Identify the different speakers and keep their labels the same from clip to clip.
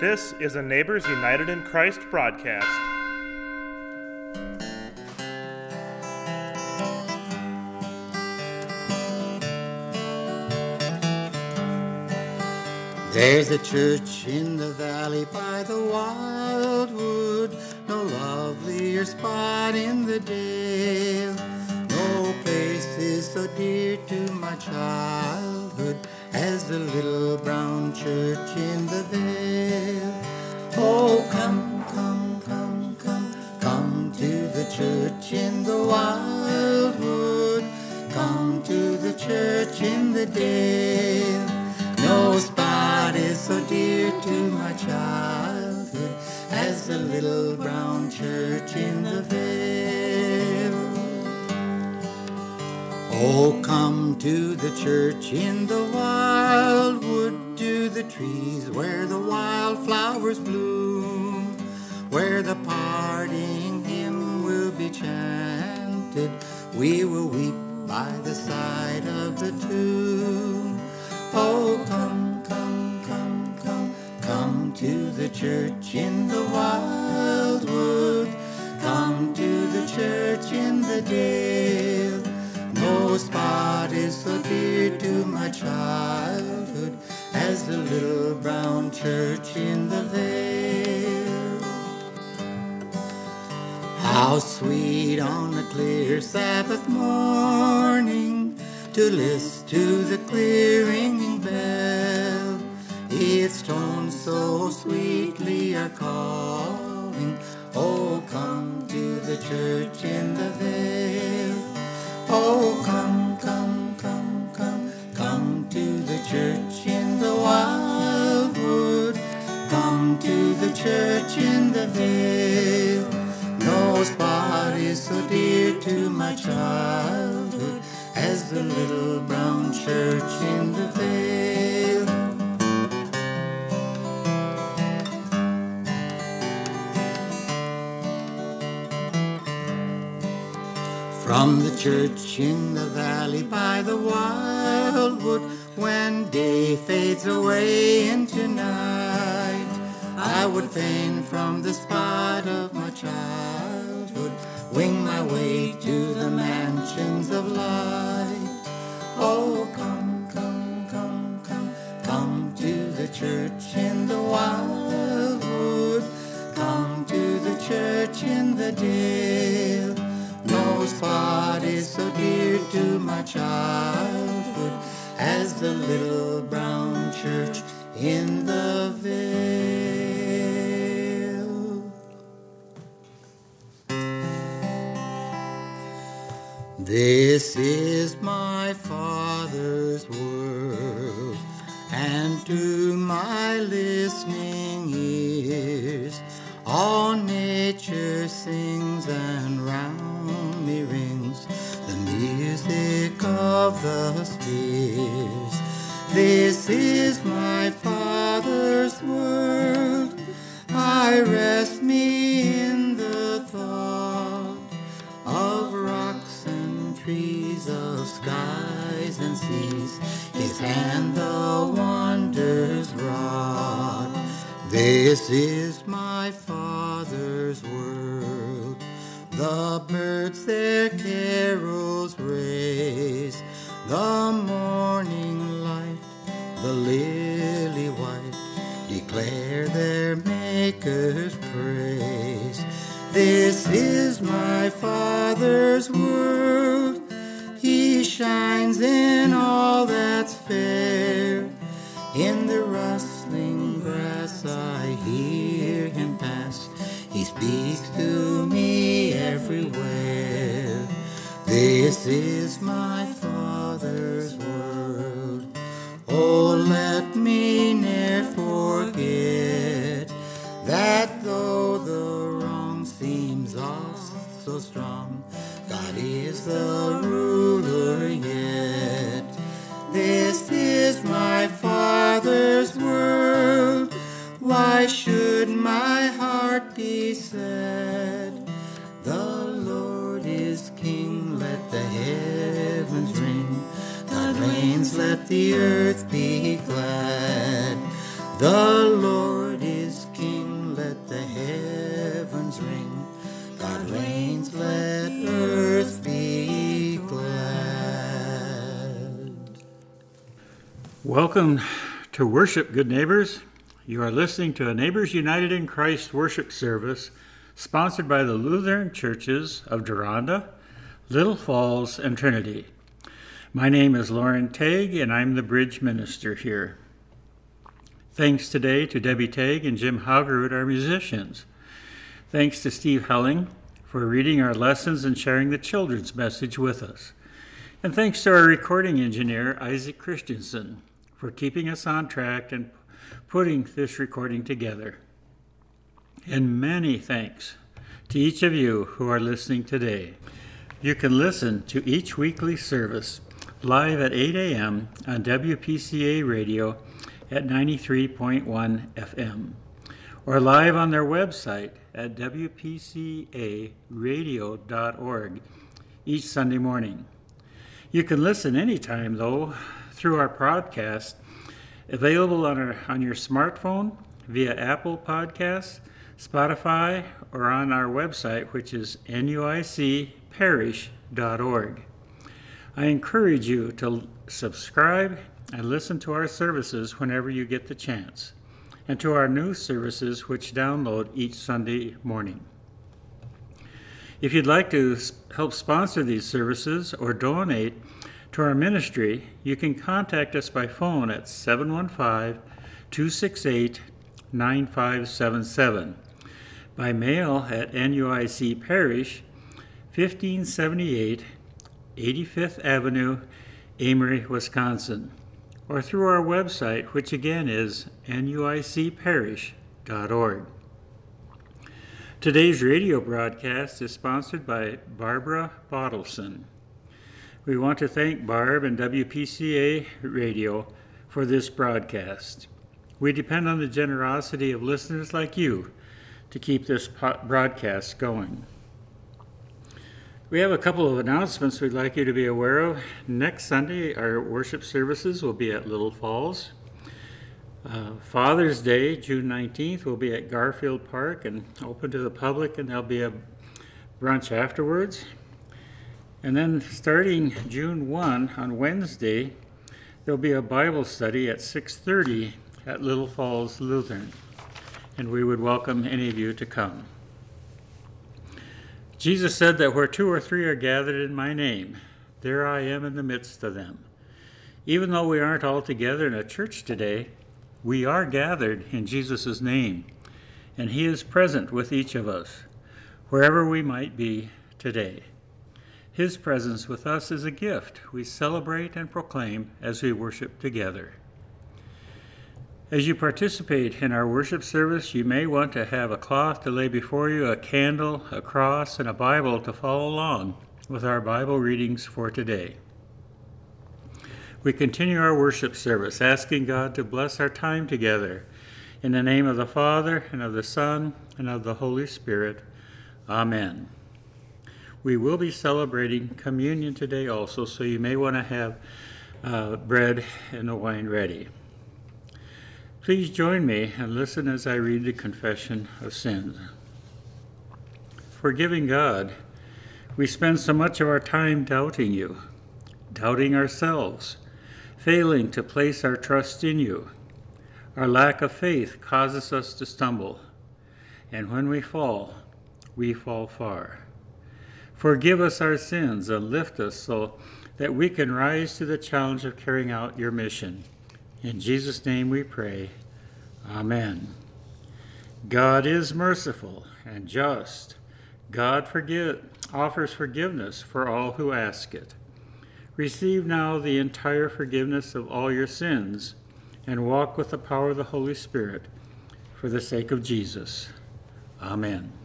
Speaker 1: This is a Neighbors United in Christ broadcast.
Speaker 2: There's a church in the valley by the wildwood, no lovelier spot in the dale. No place is so dear to my childhood as the little brown church in the vale. Oh, come, come, come, come, come to the church in the wildwood. Come to the church in the dale. No spot is so dear to my childhood as the little brown church in the vale. Oh, come to the church in the wildwood, to the trees where the wildflowers bloom, where the parting hymn will be chanted. We will weep by the side of the tomb. Oh, come, come, come, come, come to the church in the wildwood. Come to the church in the dale. No spot is so dear to childhood as the little brown church in the vale. How sweet on a clear Sabbath morning to listen to the clear ringing bell. Its tones so sweetly are calling. Oh, come to the church in the vale. Oh, come, to the church in the vale. No spot is so dear to my childhood as the little brown church in the vale. From the church in the valley by the wildwood, when day fades away into night, I would fain from the spot of my childhood wing my way to the mansions of light. Oh, come, come, come, come, come to the church in the wildwood. Come to the church in the dale. No spot is so dear to my childhood as the little brown church in the vale. This is my Father's world, and to my listening ears, all nature sings and round me rings the music of the spheres. This is my Father's world. I rest skies and seas. His hand the wonders wrought. This is my Father's world. The birds their carols raise, the morning light, the lily white declare their Maker's praise. This is my Father's world. Shines in all that's fair. In the rustling grass I hear him pass. He speaks to me everywhere. This is my Father's world. Oh, let me ne'er forget that though the wrong seems off so strong, God is the ruler. Is my Father's world. Why should my heart be sad? The Lord is King. Let the heavens ring. God reigns. Let the earth be glad. The Lord is King. Let the heavens ring. God reigns.
Speaker 3: Welcome to worship, good neighbors. You are listening to a Neighbors United in Christ worship service sponsored by the Lutheran churches of Deronda, Little Falls, and Trinity. My name is Lauren Tague, and I'm the bridge minister here. Thanks today to Debbie Tague and Jim Haugerud, our musicians. Thanks to Steve Helling for reading our lessons and sharing the children's message with us. And thanks to our recording engineer, Isaac Christensen, for keeping us on track and putting this recording together. And many thanks to each of you who are listening today. You can listen to each weekly service live at 8 a.m. on WPCA radio at 93.1 FM or live on their website at WPCAradio.org each Sunday morning. You can listen anytime, though, through our podcast, available on, our, on your smartphone via Apple Podcasts, Spotify, or on our website, which is nuicparish.org. I encourage you to subscribe and listen to our services whenever you get the chance and to our new services which download each Sunday morning. If you'd like to help sponsor these services or donate to our ministry, you can contact us by phone at 715 268 9577, by mail at NUIC Parish, 1578 85th Avenue, Amery, Wisconsin or through our website, which again is nuicparish.org. Today's radio broadcast is sponsored by Barbara Bottleson. We want to thank Barb and WPCA Radio for this broadcast. We depend on the generosity of listeners like you to keep this broadcast going. We have a couple of announcements we'd like you to be aware of. Next Sunday, our worship services will be at Little Falls. Uh, Father's Day, June 19th, will be at Garfield Park and open to the public, and there'll be a brunch afterwards. And then starting June 1 on Wednesday, there'll be a Bible study at 6:30 at Little Falls Lutheran, and we would welcome any of you to come. Jesus said that where two or three are gathered in my name, there I am in the midst of them. Even though we aren't all together in a church today, we are gathered in Jesus' name, and He is present with each of us, wherever we might be today. His presence with us is a gift we celebrate and proclaim as we worship together. As you participate in our worship service, you may want to have a cloth to lay before you, a candle, a cross, and a Bible to follow along with our Bible readings for today. We continue our worship service, asking God to bless our time together. In the name of the Father, and of the Son, and of the Holy Spirit. Amen. We will be celebrating communion today also, so you may want to have uh, bread and the wine ready. Please join me and listen as I read the confession of sins. Forgiving God, we spend so much of our time doubting you, doubting ourselves, failing to place our trust in you. Our lack of faith causes us to stumble, and when we fall, we fall far. Forgive us our sins and lift us so that we can rise to the challenge of carrying out your mission. In Jesus' name we pray. Amen. God is merciful and just. God forgive, offers forgiveness for all who ask it. Receive now the entire forgiveness of all your sins and walk with the power of the Holy Spirit for the sake of Jesus. Amen.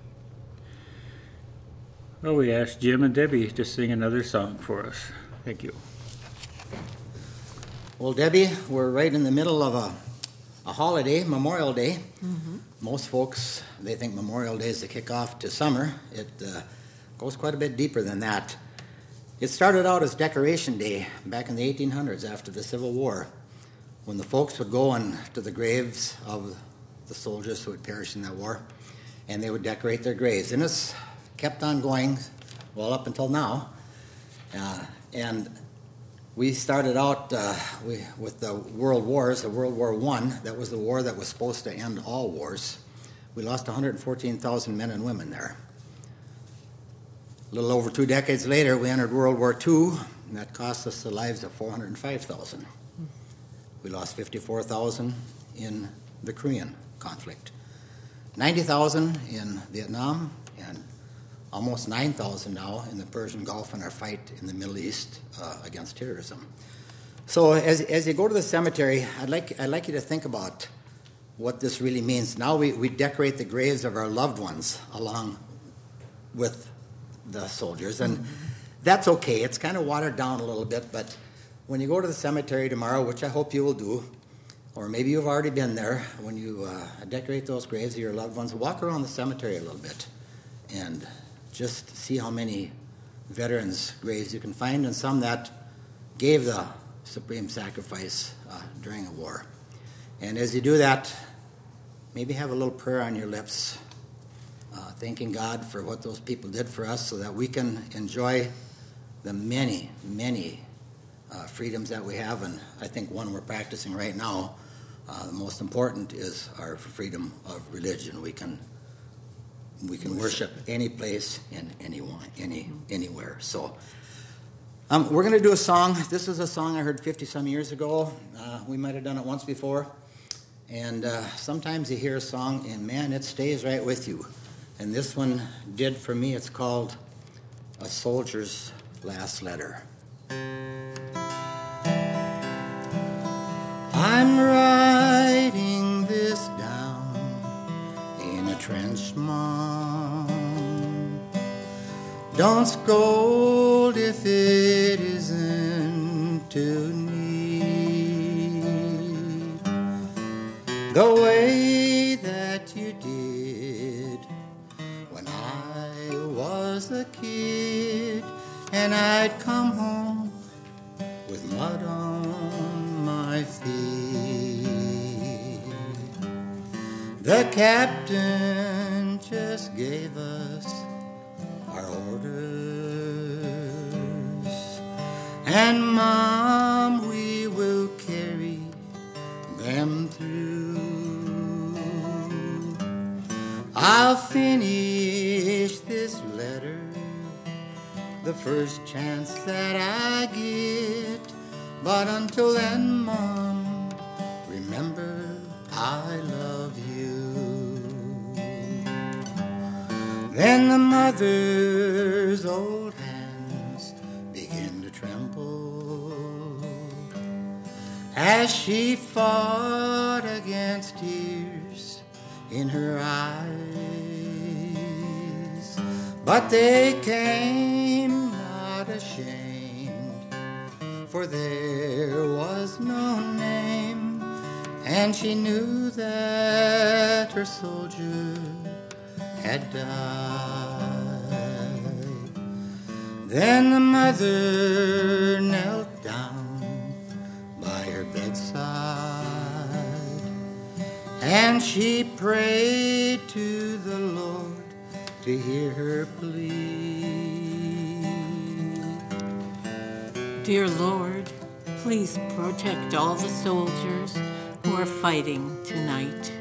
Speaker 3: Well, we asked Jim and Debbie to sing another song for us. Thank you.
Speaker 2: Well, Debbie, we're right in the middle of a, a holiday, Memorial Day.
Speaker 4: Mm-hmm.
Speaker 2: Most folks, they think Memorial Day is the kickoff to summer. It uh, goes quite a bit deeper than that. It started out as Decoration Day back in the 1800s after the Civil War, when the folks would go on to the graves of the soldiers who had perished in that war, and they would decorate their graves. And it's kept on going well up until now. Uh, and we started out uh, we, with the World Wars, the World War One. That was the war that was supposed to end all wars. We lost 114,000 men and women there. A little over two decades later, we entered World War II, and that cost us the lives of 405,000. We lost 54,000 in the Korean conflict, 90,000 in Vietnam, and almost 9,000 now in the Persian Gulf in our fight in the Middle East uh, against terrorism. So as, as you go to the cemetery, I'd like, I'd like you to think about what this really means. Now we, we decorate the graves of our loved ones along with the soldiers, and that's okay. It's kind of watered down a little bit, but when you go to the cemetery tomorrow, which I hope you will do, or maybe you've already been there, when you uh, decorate those graves of your loved ones, walk around the cemetery a little bit and just see how many veterans' graves you can find, and some that gave the supreme sacrifice uh, during a war. And as you do that, maybe have a little prayer on your lips, uh, thanking God for what those people did for us so that we can enjoy the many, many uh, freedoms that we have. And I think one we're practicing right now, uh, the most important is our freedom of religion. We can we can worship any place and anyone, any anywhere. So um, we're going to do a song. This is a song I heard 50 some years ago. Uh, we might have done it once before. And uh, sometimes you hear a song and man, it stays right with you. And this one did for me. It's called A Soldier's Last Letter. I'm writing trench mom. Don't scold if it isn't too captain just gave us our orders. And Mom, we will carry them through. I'll finish this letter the first chance that I get. But until then, Then the mother's old hands begin to tremble as she fought against tears in her eyes. But they came not ashamed, for there was no name, and she knew that her soldier had died. Then the mother knelt down by her bedside and she prayed to the Lord to hear her plea.
Speaker 4: Dear Lord, please protect all the soldiers who are fighting tonight.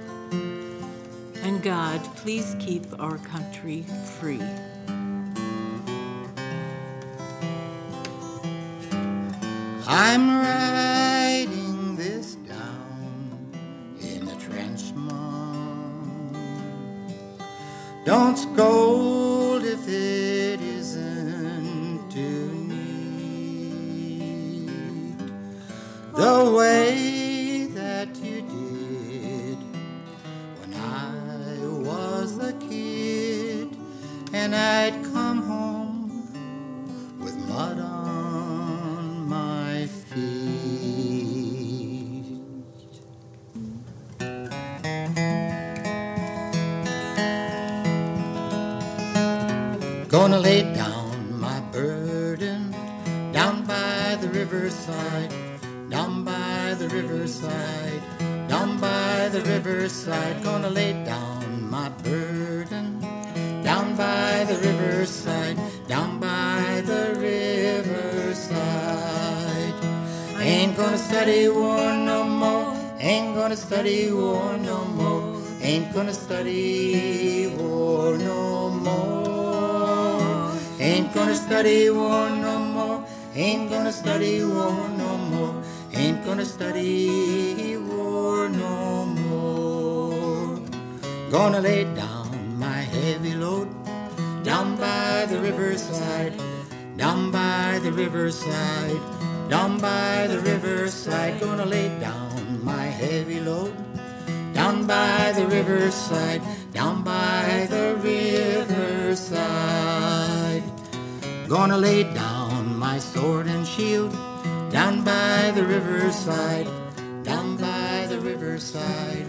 Speaker 4: God, please keep our country free.
Speaker 2: I'm writing war no more. Ain't gonna study war no more. Ain't gonna study war no more. Gonna lay down my heavy load down by the riverside, down by the riverside, down by the riverside. Gonna lay down my heavy load down by the riverside, down by the riverside. Gonna lay down my sword and shield down by the riverside, down by the riverside,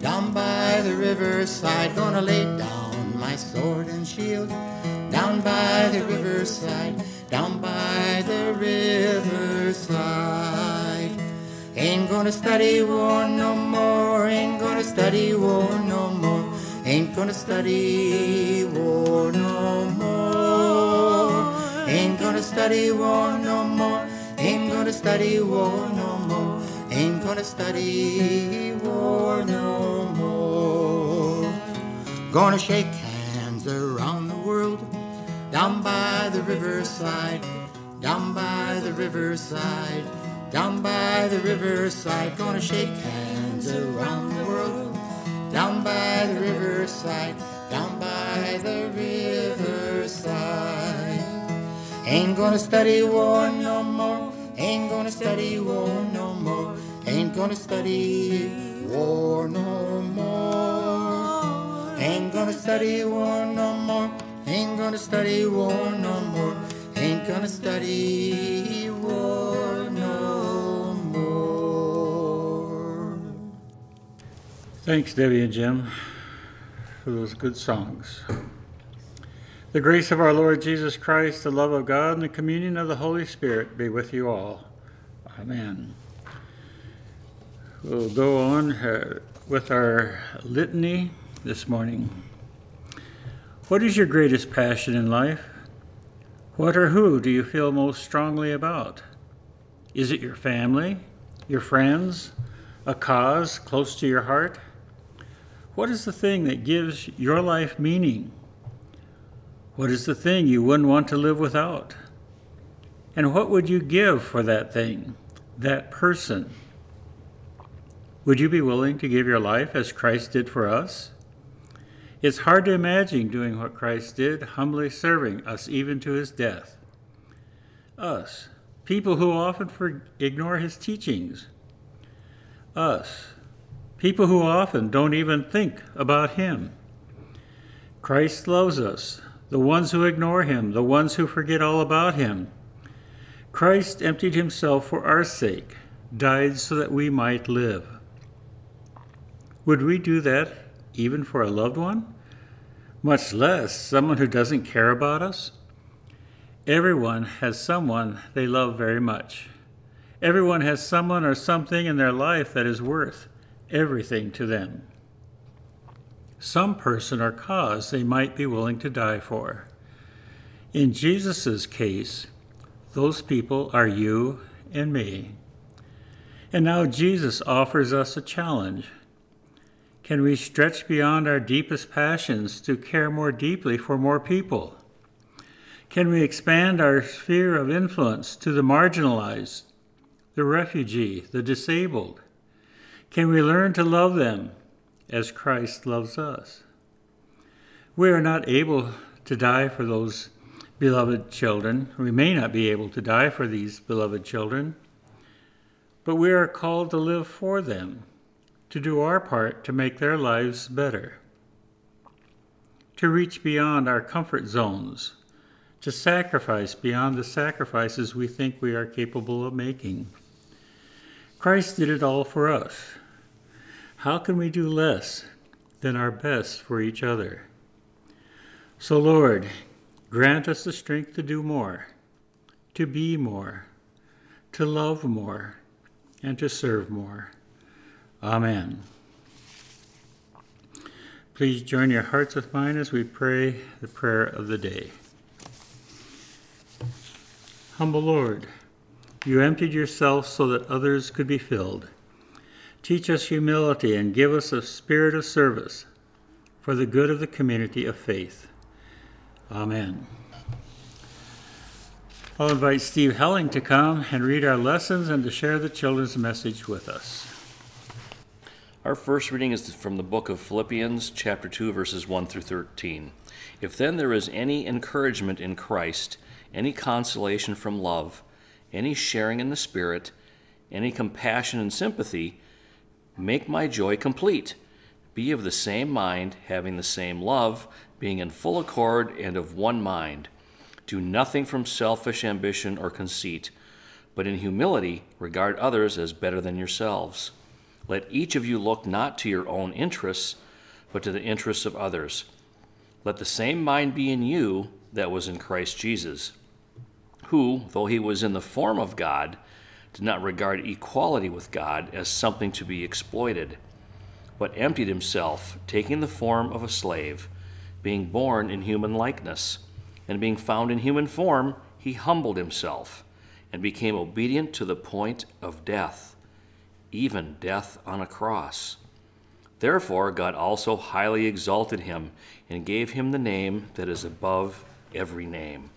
Speaker 2: down by the riverside. Gonna lay down my sword and shield down by the riverside, down by the riverside. Ain't gonna study war no more, ain't gonna study war no more, ain't gonna study war no more, study war no more, ain't gonna study war no more, ain't gonna study war no more. Gonna shake hands around the world, down by the riverside, down by the riverside. Down by the riverside, gonna shake hands around the world. Down by the riverside, down by the riverside. Ain't gonna study war no more. Ain't gonna study war no more. Ain't gonna study war no more. Ain't gonna study war no more. Ain't gonna study war no more. Ain't gonna study war no more.
Speaker 3: Thanks, Debbie and Jim, for those good songs. The grace of our Lord Jesus Christ, the love of God, and the communion of the Holy Spirit be with you all. Amen. We'll go on uh, with our litany this morning. What is your greatest passion in life? What or who do you feel most strongly about? Is it your family, your friends, a cause close to your heart? What is the thing that gives your life meaning? What is the thing you wouldn't want to live without? And what would you give for that thing, that person? Would you be willing to give your life as Christ did for us? It's hard to imagine doing what Christ did, humbly serving us even to his death. Us, people who often for- ignore his teachings. Us, people who often don't even think about him. Christ loves us, the ones who ignore him, the ones who forget all about him. Christ emptied himself for our sake, died so that we might live. Would we do that even for a loved one? Much less someone who doesn't care about us? Everyone has someone they love very much. Everyone has someone or something in their life that is worth everything to them. Some person or cause they might be willing to die for. In Jesus' case, those people are you and me. And now Jesus offers us a challenge. Can we stretch beyond our deepest passions to care more deeply for more people? Can we expand our sphere of influence to the marginalized, the refugee, the disabled? Can we learn to love them as Christ loves us? We are not able to die for those beloved children. We may not be able to die for these beloved children, but we are called to live for them, to do our part to make their lives better, to reach beyond our comfort zones, to sacrifice beyond the sacrifices we think we are capable of making. Christ did it all for us. How can we do less than our best for each other? So, Lord, grant us the strength to do more, to be more, to love more, and to serve more. Amen. Please join your hearts with mine as we pray the prayer of the day. Humble Lord, You emptied yourself so that others could be filled. Teach us humility and give us a spirit of service for the good of the community of faith. Amen. I'll invite Steve Helling to come and read our lessons and to share the children's message with us.
Speaker 5: Our first reading is from the book of Philippians, chapter 2, verses 1 through 13. If then there is any encouragement in Christ, any consolation from love, any sharing in the Spirit, any compassion and sympathy, make my joy complete. Be of the same mind, having the same love, being in full accord and of one mind. Do nothing from selfish ambition or conceit, but in humility regard others as better than yourselves. Let each of you look not to your own interests, but to the interests of others. Let the same mind be in you that was in Christ Jesus, who, though he was in the form of God, did not regard equality with God as something to be exploited, but emptied himself, taking the form of a slave, being born in human likeness and being found in human form, he humbled himself and became obedient to the point of death, even death on a cross. Therefore, God also highly exalted him and gave him the name that is above every name,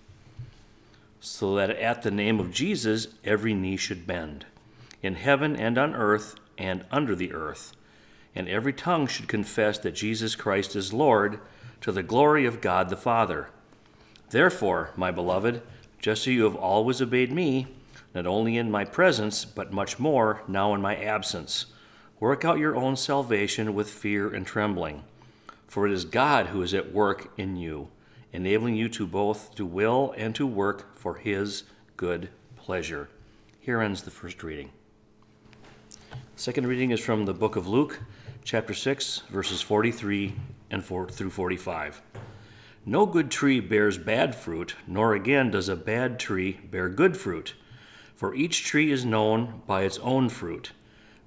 Speaker 5: so that at the name of Jesus every knee should bend, in heaven and on earth and under the earth, and every tongue should confess that Jesus Christ is Lord, to the glory of God the Father. Therefore, my beloved, just as you have always obeyed me, not only in my presence, but much more now in my absence, work out your own salvation with fear and trembling. For it is God who is at work in you, enabling you to both to will and to work for his good pleasure. Here ends the first reading. Second reading is from the book of Luke, chapter 6, verses 43 and 4 through 45. No good tree bears bad fruit, nor again does a bad tree bear good fruit. For each tree is known by its own fruit.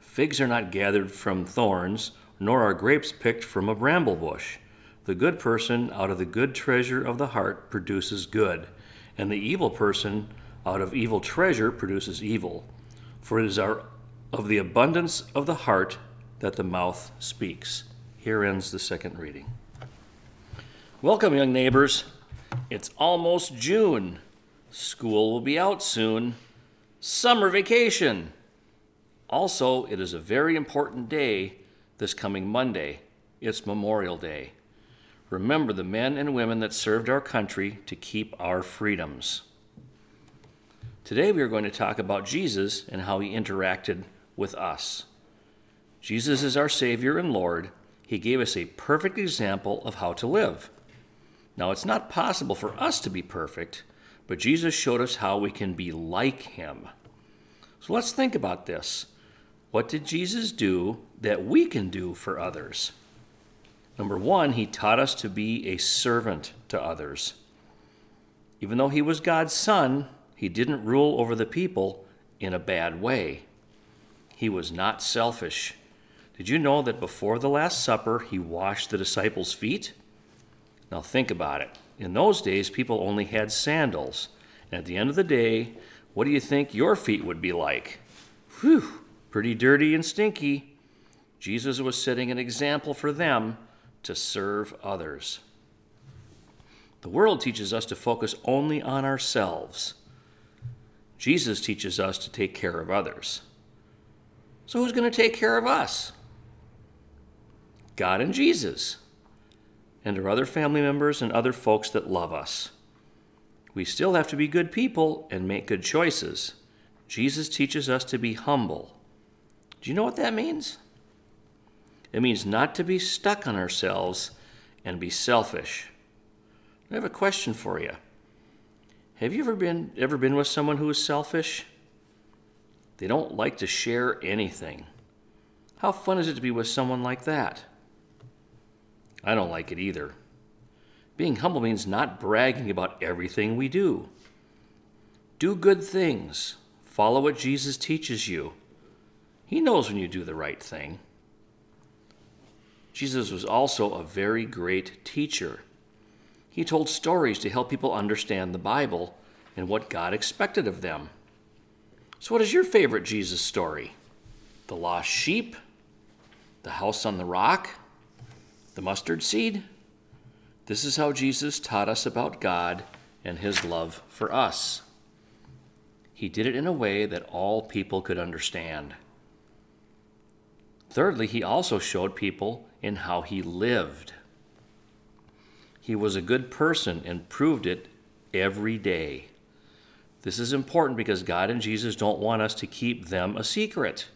Speaker 5: Figs are not gathered from thorns, nor are grapes picked from a bramble bush. The good person out of the good treasure of the heart produces good, and the evil person out of evil treasure produces evil. For it is our, of the abundance of the heart that the mouth speaks. Here ends the second reading. Welcome, young neighbors. It's almost June. School will be out soon. Summer vacation. Also, it is a very important day this coming Monday. It's Memorial Day. Remember the men and women that served our country to keep our freedoms. Today, we are going to talk about Jesus and how he interacted with us. Jesus is our Savior and Lord. He gave us a perfect example of how to live. Now, it's not possible for us to be perfect, but Jesus showed us how we can be like him. So let's think about this. What did Jesus do that we can do for others? Number one, he taught us to be a servant to others. Even though he was God's son, he didn't rule over the people in a bad way. He was not selfish. Did you know that before the Last Supper, he washed the disciples' feet? Now think about it. In those days, people only had sandals. And at the end of the day, what do you think your feet would be like? Whew, pretty dirty and stinky. Jesus was setting an example for them to serve others. The world teaches us to focus only on ourselves. Jesus teaches us to take care of others. So, who's going to take care of us? God and Jesus and our other family members and other folks that love us. We still have to be good people and make good choices. Jesus teaches us to be humble. Do you know what that means? It means not to be stuck on ourselves and be selfish. I have a question for you. Have you ever been ever been with someone who is selfish? They don't like to share anything. How fun is it to be with someone like that? I don't like it either. Being humble means not bragging about everything we do. Do good things. Follow what Jesus teaches you. He knows when you do the right thing. Jesus was also a very great teacher. He told stories to help people understand the Bible and what God expected of them. So, what is your favorite Jesus story? The lost sheep? The house on the rock? The mustard seed? This is how Jesus taught us about God and his love for us. He did it in a way that all people could understand. Thirdly, he also showed people in how he lived. He was a good person and proved it every day. This is important because God and Jesus don't want us to keep them a secret.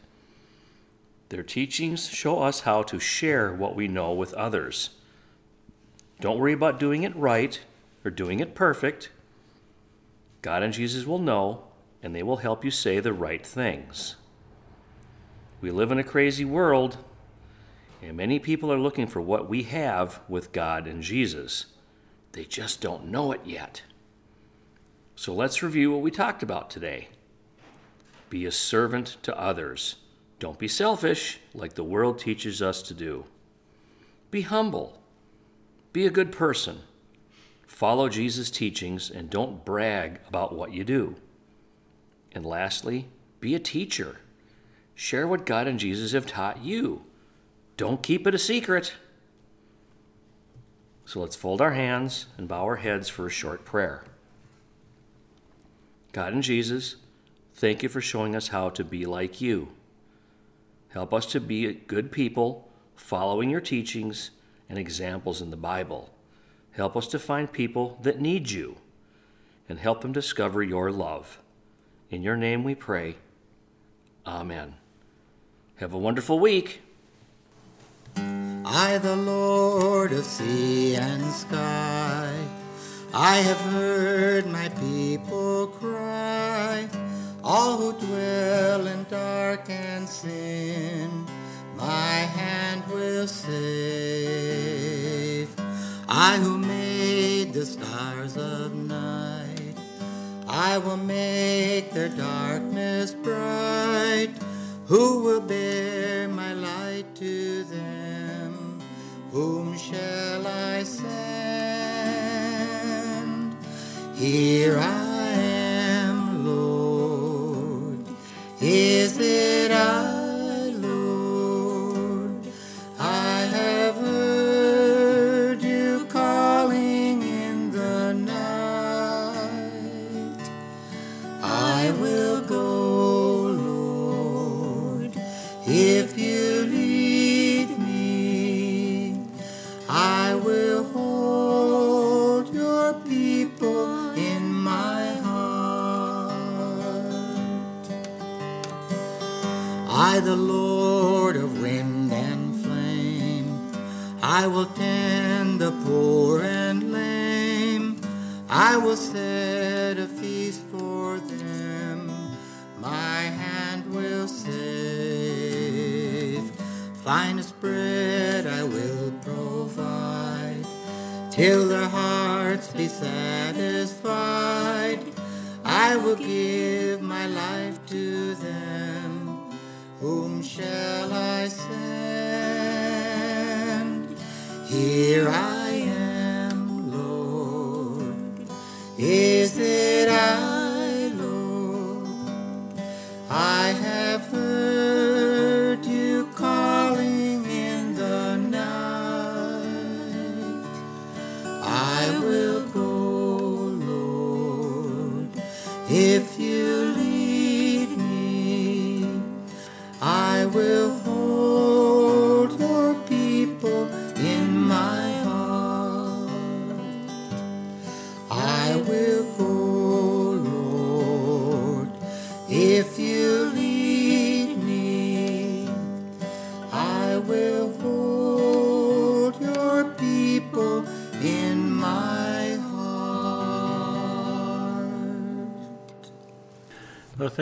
Speaker 5: Their teachings show us how to share what we know with others. Don't worry about doing it right or doing it perfect. God and Jesus will know, and they will help you say the right things. We live in a crazy world, and many people are looking for what we have with God and Jesus. They just don't know it yet. So let's review what we talked about today. Be a servant to others. Don't be selfish like the world teaches us to do. Be humble. Be a good person. Follow Jesus' teachings and don't brag about what you do. And lastly, be a teacher. Share what God and Jesus have taught you. Don't keep it a secret. So let's fold our hands and bow our heads for a short prayer. God and Jesus, thank you for showing us how to be like you. Help us to be good people, following your teachings and examples in the Bible. Help us to find people that need you and help them discover your love. In your name we pray. Amen. Have a wonderful week.
Speaker 2: I, the Lord of sea and sky, I have heard my people cry, all who dwell in dark and sin, my hand will save. I who made the stars of night, I will make their darkness bright. Who will bear Here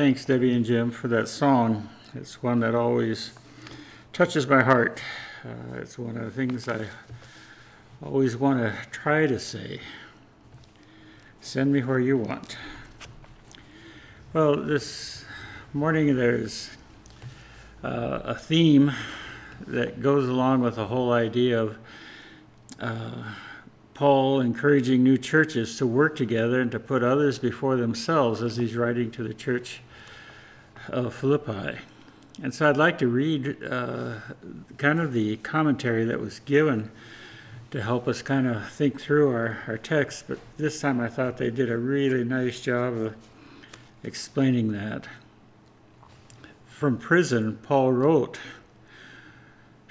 Speaker 3: thanks, Debbie and Jim, for that song. It's one that always touches my heart. Uh, it's one of the things I always want to try to say. Send me where you want. Well, this morning there's uh, a theme that goes along with the whole idea of uh, Paul encouraging new churches to work together and to put others before themselves as he's writing to the church of Philippi. And so I'd like to read uh, kind of the commentary that was given to help us kind of think through our, our text, but this time I thought they did a really nice job of explaining that. From prison, Paul wrote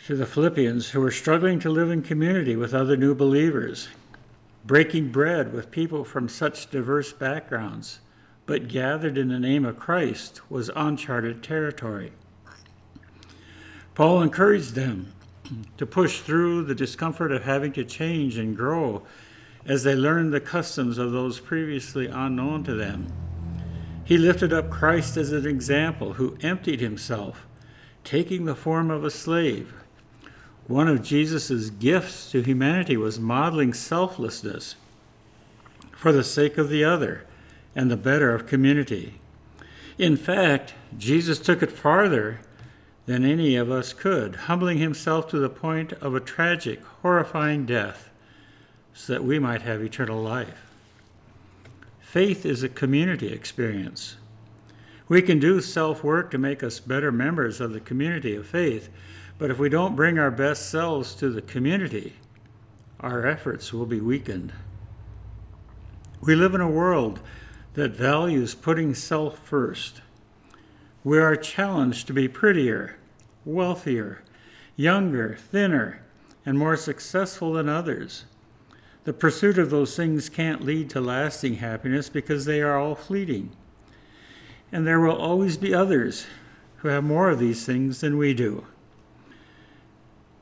Speaker 3: to the Philippians who were struggling to live in community with other new believers, breaking bread with people from such diverse backgrounds, but gathered in the name of Christ was uncharted territory. Paul encouraged them to push through the discomfort of having to change and grow as they learned the customs of those previously unknown to them. He lifted up Christ as an example who emptied himself, taking the form of a slave. One of Jesus' gifts to humanity was modeling selflessness for the sake of the other and the better of community. In fact, Jesus took it farther than any of us could, humbling himself to the point of a tragic, horrifying death so that we might have eternal life. Faith is a community experience. We can do self work to make us better members of the community of faith, but if we don't bring our best selves to the community, our efforts will be weakened. We live in a world that values putting self first we are challenged to be prettier, wealthier, younger, thinner, and more successful than others. The pursuit of those things can't lead to lasting happiness because they are all fleeting. And there will always be others who have more of these things than we do.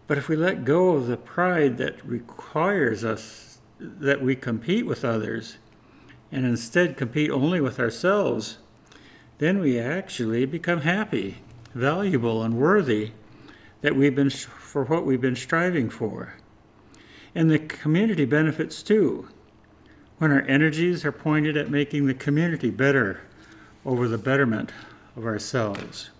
Speaker 3: But if we let go of the pride that requires us that we compete with others and instead compete only with ourselves, then we actually become happy, valuable, and worthy that we've been for what we've been striving for. And the community benefits too when our energies are pointed at making the community better over the betterment of ourselves.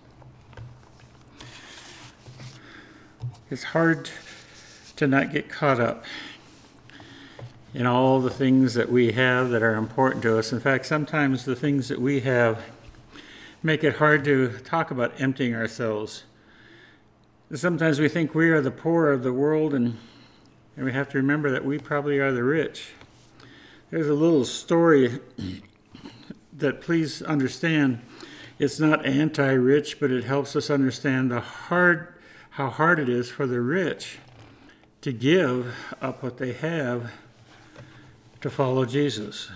Speaker 3: It's hard to not get caught up in all the things that we have that are important to us. In fact, sometimes the things that we have make it hard to talk about emptying ourselves. Sometimes we think we are the poor of the world, and, and we have to remember that we probably are the rich. There's a little story that please understand it's not anti-rich, but it helps us understand the hard how hard it is for the rich to give up what they have to follow Jesus.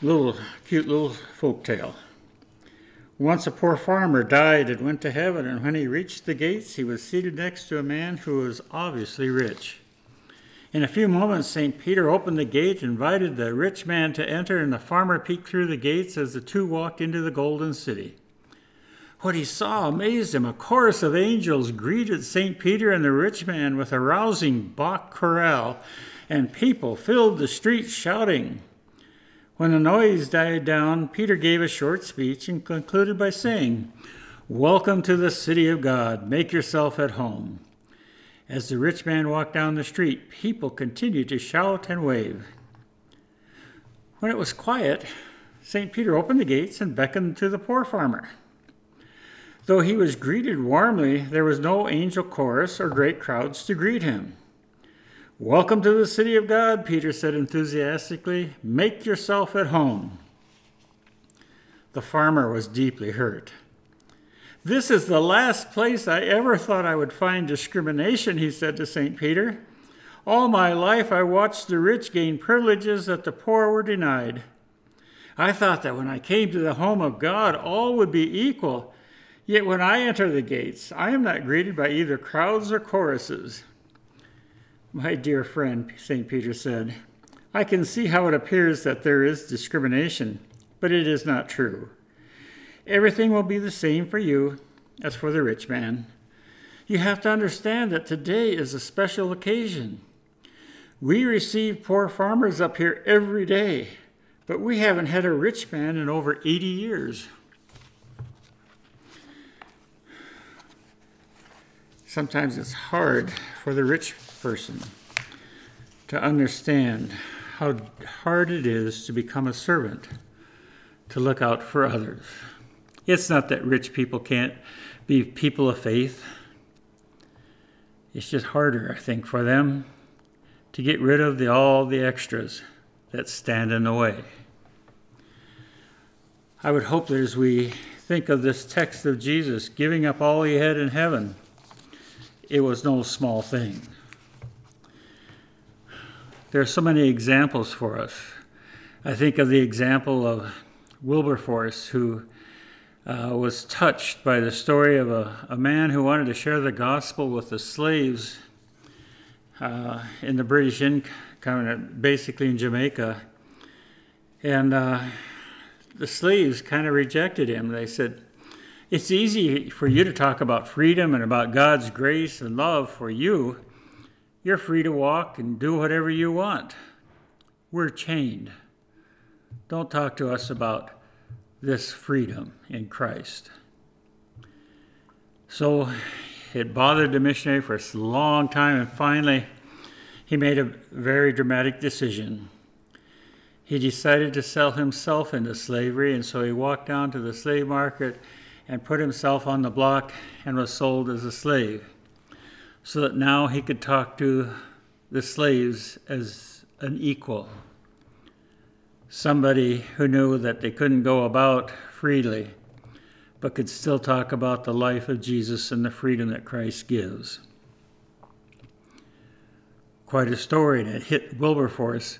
Speaker 3: Little cute little folk tale. Once a poor farmer died and went to heaven, and when he reached the gates, he was seated next to a man who was obviously rich. In a few moments, St. Peter opened the gate, invited the rich man to enter, and the farmer peeked through the gates as the two walked into the golden city. What he saw amazed him. A chorus of angels greeted St. Peter and the rich man with a rousing Bach chorale, and people filled the streets shouting, when the noise died down, Peter gave a short speech and concluded by saying, Welcome to the city of God. Make yourself at home. As the rich man walked down the street, people continued to shout and wave. When it was quiet, St. Peter opened the gates and beckoned to the poor farmer. Though he was greeted warmly, there was no angel chorus or great crowds to greet him. Welcome to the city of God, Peter said enthusiastically. Make yourself at home. The farmer was deeply hurt. This is the last place I ever thought I would find discrimination, he said to St. Peter. All my life I watched the rich gain privileges that the poor were denied. I thought that when I came to the home of God, all would be equal. Yet when I enter the gates, I am not greeted by either crowds or choruses. My dear friend, St. Peter said, I can see how it appears that there is discrimination, but it is not true. Everything will be the same for you as for the rich man. You have to understand that today is a special occasion. We receive poor farmers up here every day, but we haven't had a rich man in over 80 years. Sometimes it's hard for the rich person to understand how hard it is to become a servant, to look out for others. It's not that rich people can't be people of faith. It's just harder, I think, for them to get rid of the, all the extras that stand in the way. I would hope that as we think of this text of Jesus giving up all he had in heaven, it was no small thing. There are so many examples for us. I think of the example of Wilberforce, who uh, was touched by the story of a, a, man who wanted to share the gospel with the slaves uh, in the British Inca, basically in Jamaica. And uh, the slaves kind of rejected him. They said, It's easy for you to talk about freedom and about God's grace and love for you. You're free to walk and do whatever you want. We're chained. Don't talk to us about this freedom in Christ. So it bothered the missionary for a long time, and finally, he made a very dramatic decision. He decided to sell himself into slavery, and so he walked down to the slave market and put himself on the block and was sold as a slave, so that now he could talk to the slaves as an equal somebody who knew that they couldn't go about freely, but could still talk about the life of Jesus and the freedom that Christ gives. Quite a story, and it hit Wilberforce,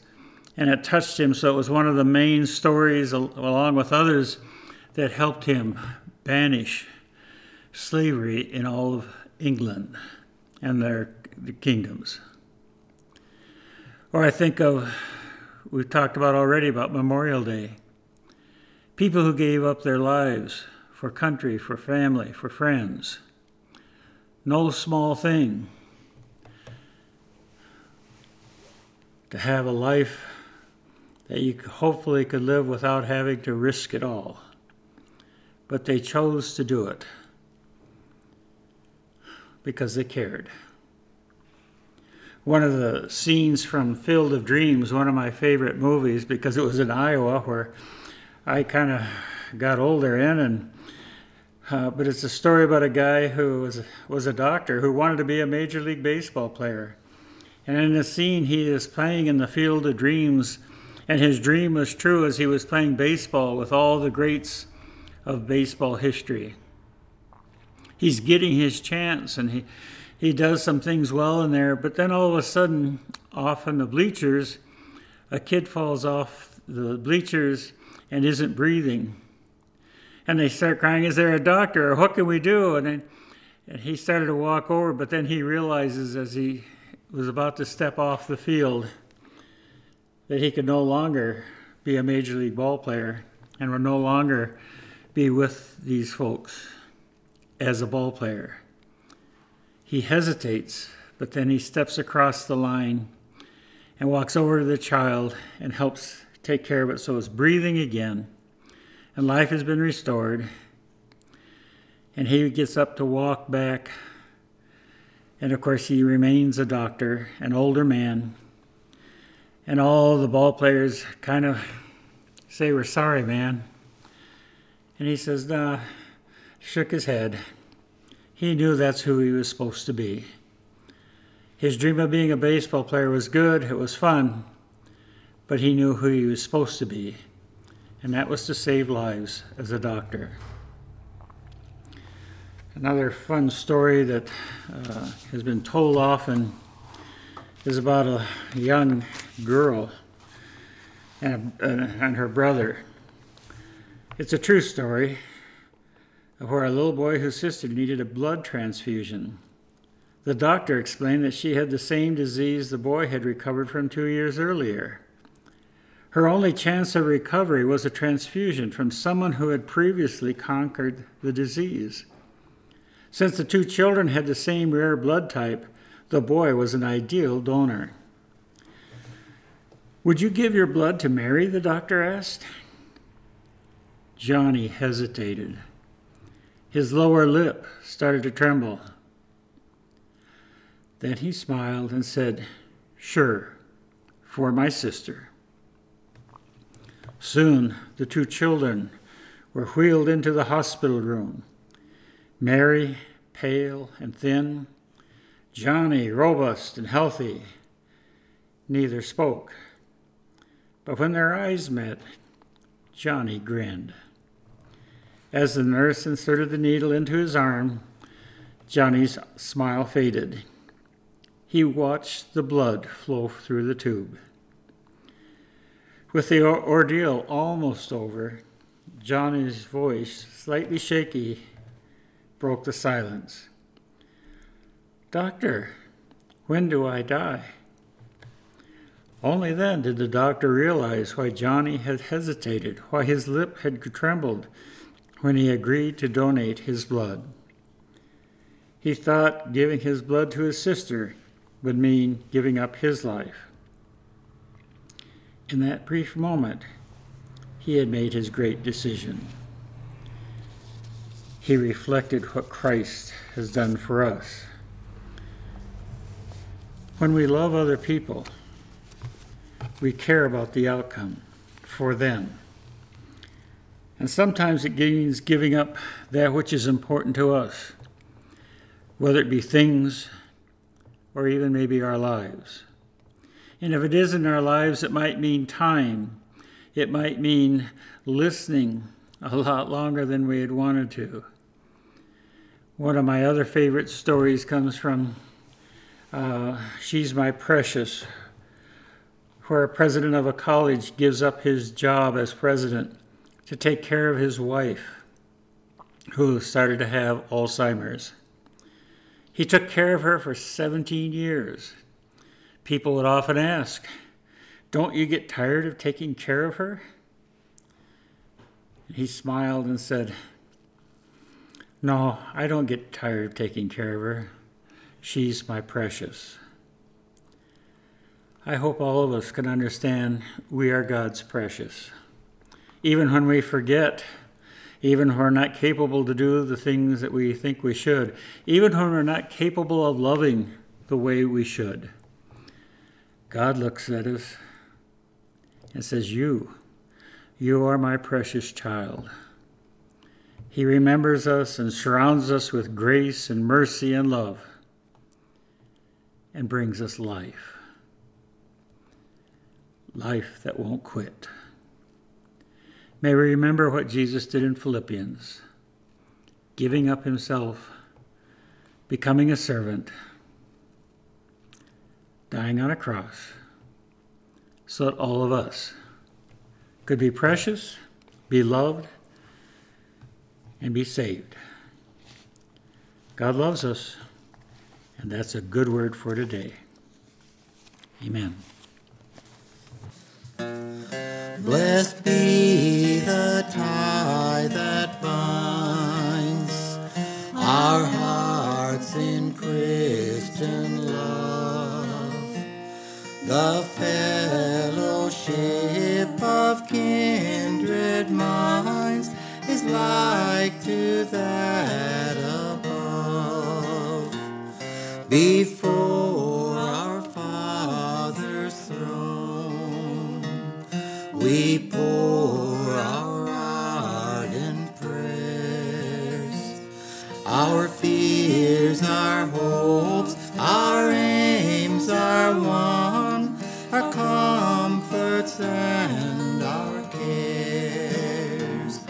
Speaker 3: and it touched him, so it was one of the main stories, along with others, that helped him banish slavery in all of England and their kingdoms. Or I think of we've talked about already about Memorial Day. People who gave up their lives for country, for family, for friends. No small thing. To have a life that you hopefully could live without having to risk it all. But they chose to do it because they cared one of the scenes from Field of Dreams, one of my favorite movies, because it was in Iowa where I kind of got older in, and uh, but it's a story about a guy who was was a doctor who wanted to be a major league baseball player, and in the scene he is playing in the Field of Dreams, and his dream was true as he was playing baseball with all the greats of baseball history. He's getting his chance, and he he does some things well in there, but then all of a sudden, off in the bleachers, a kid falls off the bleachers and isn't breathing. And they start crying, Is there a doctor? Or what can we do? And, then, and he started to walk over, but then he realizes as he was about to step off the field that he could no longer be a major league ball player and would no longer be with these folks as a ball player. He hesitates, but then he steps across the line and walks over to the child and helps take care of it so it's breathing again and life has been restored. And he gets up to walk back. And of course, he remains a doctor, an older man. And all the ball players kind of say, We're sorry, man. And he says, Nah, shook his head. He knew that's who he was supposed to be. His dream of being a baseball player was good, it was fun, but he knew who he was supposed to be, and that was to save lives as a doctor. Another fun story that uh, has been told often is about a young girl and, and her brother. It's a true story where a little boy whose sister needed a blood transfusion. The doctor explained that she had the same disease the boy had recovered from two years earlier. Her only chance of recovery was a transfusion from someone who had previously conquered the disease. Since the two children had the same rare blood type, the boy was an ideal donor. Would you give your blood to Mary? the doctor asked. Johnny hesitated. His lower lip started to tremble. Then he smiled and said, Sure, for my sister. Soon the two children were wheeled into the hospital room. Mary, pale and thin, Johnny, robust and healthy. Neither spoke. But when their eyes met, Johnny grinned. As the nurse inserted the needle into his arm, Johnny's smile faded. He watched the blood flow through the tube. With the ordeal almost over, Johnny's voice, slightly shaky, broke the silence. Doctor, when do I die? Only then did the doctor realize why Johnny had hesitated, why his lip had trembled when he agreed to donate his blood. He thought giving his blood to his sister would mean giving up his life. In that brief moment, he had made his great decision. He reflected what Christ has done for us. When we love other people, we care about the outcome for them. And sometimes it means giving up that which is important to us, whether it be things or even maybe our lives. And if it is in our lives, it might mean time. It might mean listening a lot longer than we had wanted to. One of my other favorite stories comes from uh, She's My Precious, where a president of a college gives up his job as president to take care of his wife, who started to have Alzheimer's. He took care of her for 17 years. People would often ask, Don't you get tired of taking care of her? He smiled and said, No, I don't get tired of taking care of her. She's my precious. I hope all of us can understand we are God's precious. Even when we forget even when we're not capable to do the things that we think we should, even when we're not capable of loving the way we should. God looks at us and says, You, you are my precious child. He remembers us and surrounds us with grace and mercy and love and brings us life. Life that won't quit. May we remember what Jesus did in Philippians giving up himself, becoming a servant, dying on a cross, so that all of us could be precious, be loved, and be saved. God loves us, and that's a good word for today. Amen.
Speaker 2: Blessed be the tie that binds our hearts in Christian love, the fellowship of kindred minds is like to that above. Before our hopes, our aims, our one, our comforts and our cares.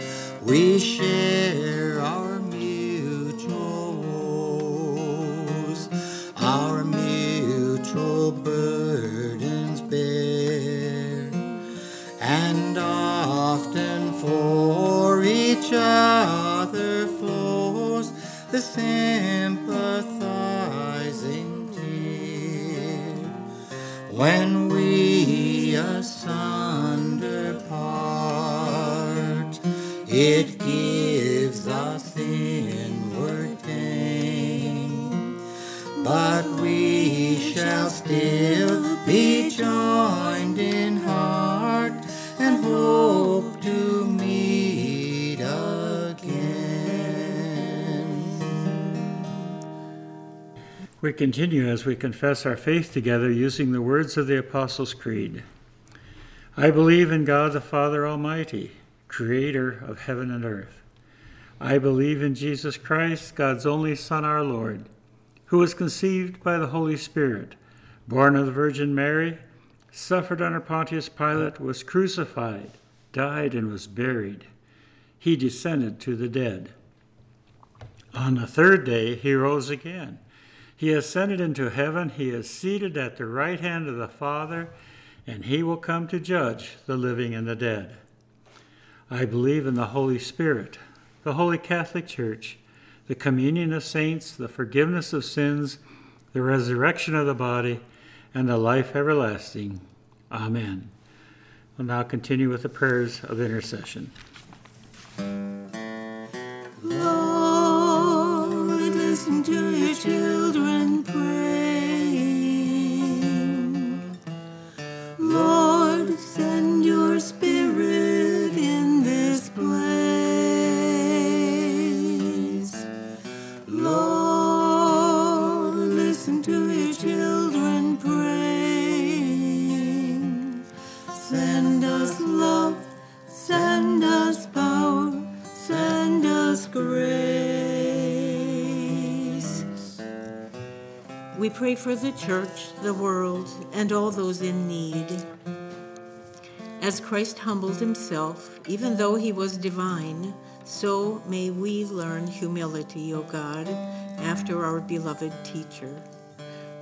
Speaker 2: We share our mutual woes, our mutual burdens bear and often for each other the sympathizing tear. When we asunder part, it gives us inward pain, but we shall still be joined in
Speaker 3: We continue as we confess our faith together using the words of the Apostles' Creed. I believe in God the Father Almighty creator of heaven and earth. I believe in Jesus Christ, God's only Son, our Lord, who was conceived by the Holy Spirit, born of the Virgin Mary, suffered under Pontius Pilate, was crucified, died, and was buried. He descended to the dead. On the third day, he rose again. He ascended into heaven. He is seated at the right hand of the Father, and he will come to judge the living and the dead. I believe in the Holy Spirit the Holy Catholic Church, the communion of saints, the forgiveness of sins, the resurrection of the body, and the life everlasting. Amen. We'll now continue with the prayers of intercession.
Speaker 4: Lord, listen to your children send your spirit in this place. Lord, listen to your children praying. Send us love, send us power, send us grace. We pray for the church, the world, and all those in need. As Christ humbled himself, even though he was divine, so may we learn humility, O God, after our beloved teacher.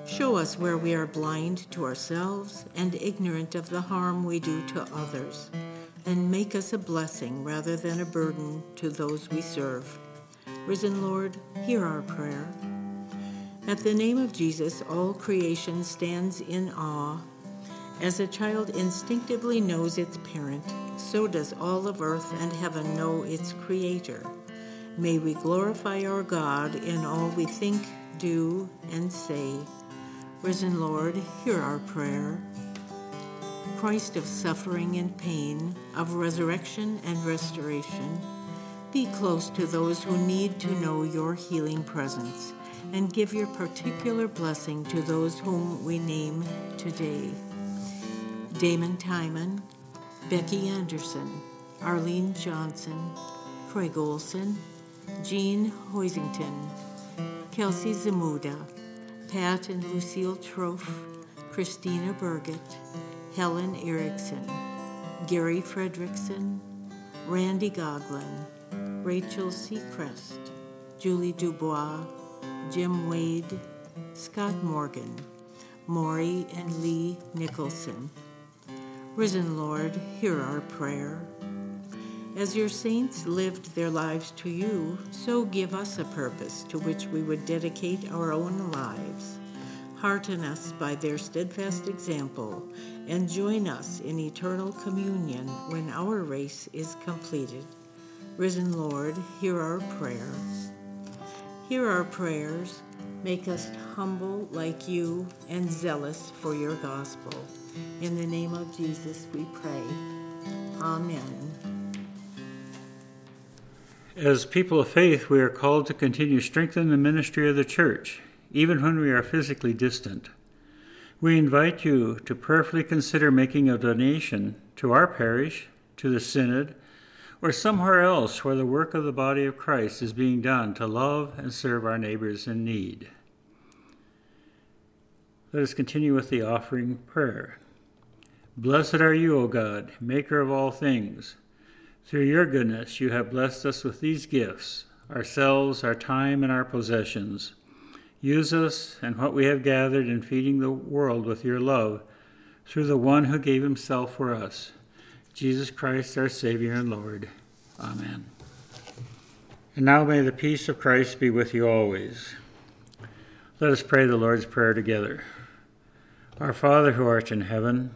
Speaker 4: Show us where we are blind to ourselves and ignorant of the harm we do to others, and make us a blessing rather than a burden to those we serve. Risen Lord, hear our prayer. At the name of Jesus, all creation stands in awe. As a child instinctively knows its parent, so does all of earth and heaven know its Creator. May we glorify our God in all we think, do, and say. Risen Lord, hear our prayer. Christ of suffering and pain, of resurrection and restoration, be close to those who need to know your healing presence, and give your particular blessing to those whom we name today. Damon Timon, Becky Anderson, Arlene Johnson, Craig Olson, Jean Hoisington, Kelsey Zamuda, Pat and Lucille Trofe, Christina Burgett, Helen Erickson, Gary Fredrickson, Randy Goglin, Rachel Seacrest, Julie Dubois, Jim Wade, Scott Morgan, Maury and Lee Nicholson. Risen Lord, hear our prayer. As your saints lived their lives to you, so give us a purpose to which we would dedicate our own lives. Hearten us by their steadfast example, and join us in eternal communion when our race is completed. Risen Lord, hear our prayer. Hear our prayers. Make us humble like you and zealous for your gospel. In the name of Jesus we pray. Amen.
Speaker 3: As people of faith, we are called to continue strengthening the ministry of the church, even when we are physically distant. We invite you to prayerfully consider making a donation to our parish, to the synod, or somewhere else where the work of the body of Christ is being done to love and serve our neighbors in need. Let us continue with the offering prayer. Blessed are you, O God, maker of all things. Through your goodness, you have blessed us with these gifts ourselves, our time, and our possessions. Use us and what we have gathered in feeding the world with your love through the one who gave himself for us, Jesus Christ, our Savior and Lord. Amen. And now may the peace of Christ be with you always. Let us pray the Lord's Prayer together. Our Father who art in heaven,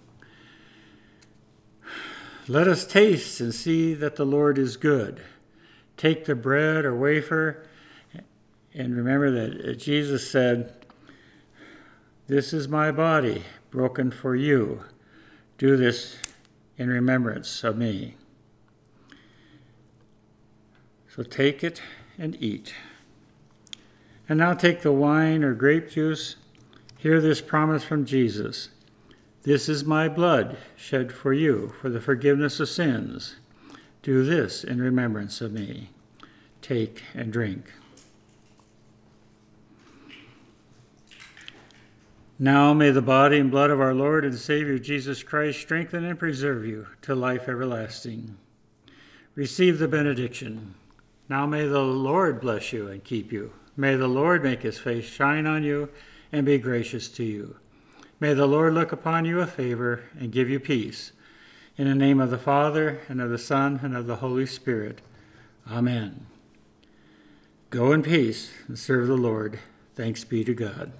Speaker 3: Let us taste and see that the Lord is good. take the bread or wafer and remember that uh, Jesus said, This is my body broken for you. Do this in remembrance of me. So take it and eat. And now take the wine or grape juice. Hear this promise from Jesus This is my blood shed for you for the forgiveness of sins. Do this in remembrance of me. Take and drink. Now may the body and blood of our Lord and Savior Jesus Christ strengthen and preserve you to life everlasting. Receive the benediction. Now may the Lord bless you and keep you. May the Lord make his face shine on you and be gracious to you. May the Lord look upon you with favor and give you peace. In the name of the Father, and of the Son, and of the Holy Spirit. Amen. Go in peace and serve the Lord. Thanks be to God.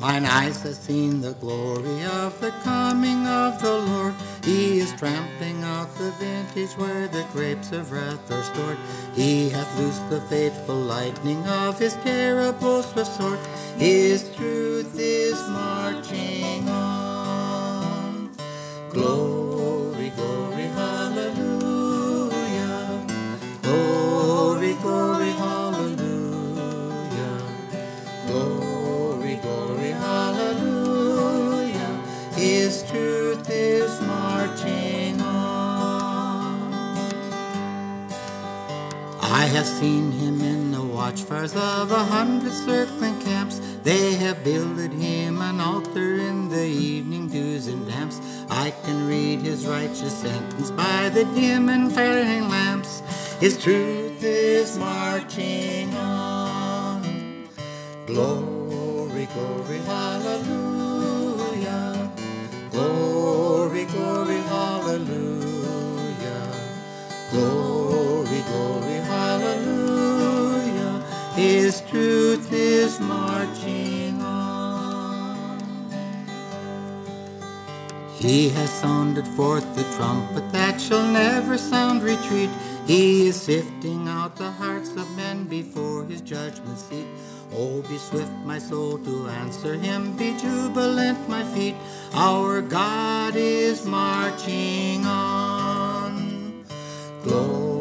Speaker 2: Mine eyes have seen the glory of the coming of the Lord. He is trampling out the vintage where the grapes of wrath are stored. He hath loosed the fateful lightning of his terrible swift sword. His truth is marching on. Glory, have seen him in the watchfires of a hundred circling camps. They have builded him an altar in the evening dews and damps. I can read his righteous sentence by the dim and flaring lamps. His truth is marching on. Glory, is marching on. He has sounded forth the trumpet that shall never sound retreat. He is sifting out the hearts of men before his judgment seat. Oh, be swift, my soul, to answer him. Be jubilant, my feet. Our God is marching on. Glory,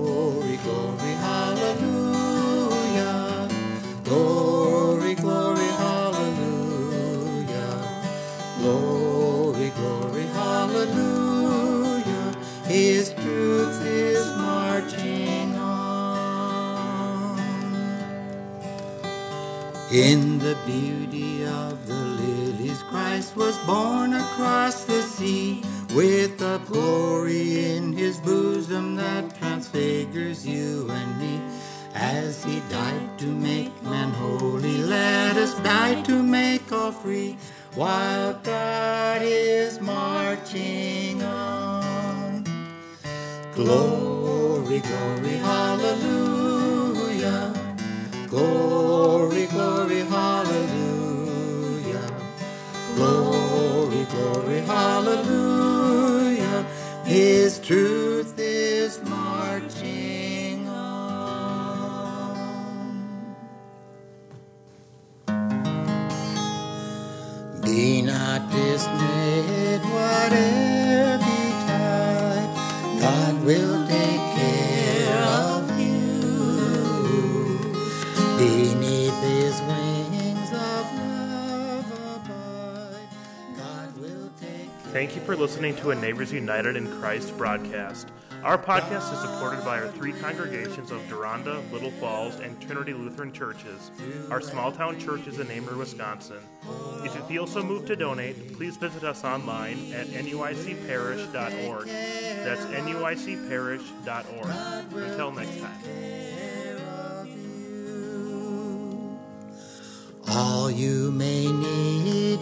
Speaker 2: In the beauty of the lilies, Christ was born across the sea with a glory in his bosom that transfigures you and me. As he died to make men holy, let us die to make all free. While God is marching on. Glory, glory, hallelujah. Glory, hallelujah. His truth is marching on. Be not dismayed,
Speaker 1: Thank you for listening to a Neighbors United in Christ broadcast. Our podcast is supported by our three congregations of Deronda, Little Falls, and Trinity Lutheran churches. Our small town church is in Amery, Wisconsin. If you feel so moved to donate, please visit us online at nuicparish.org. That's nuicparish.org. Until next time.
Speaker 2: All you may need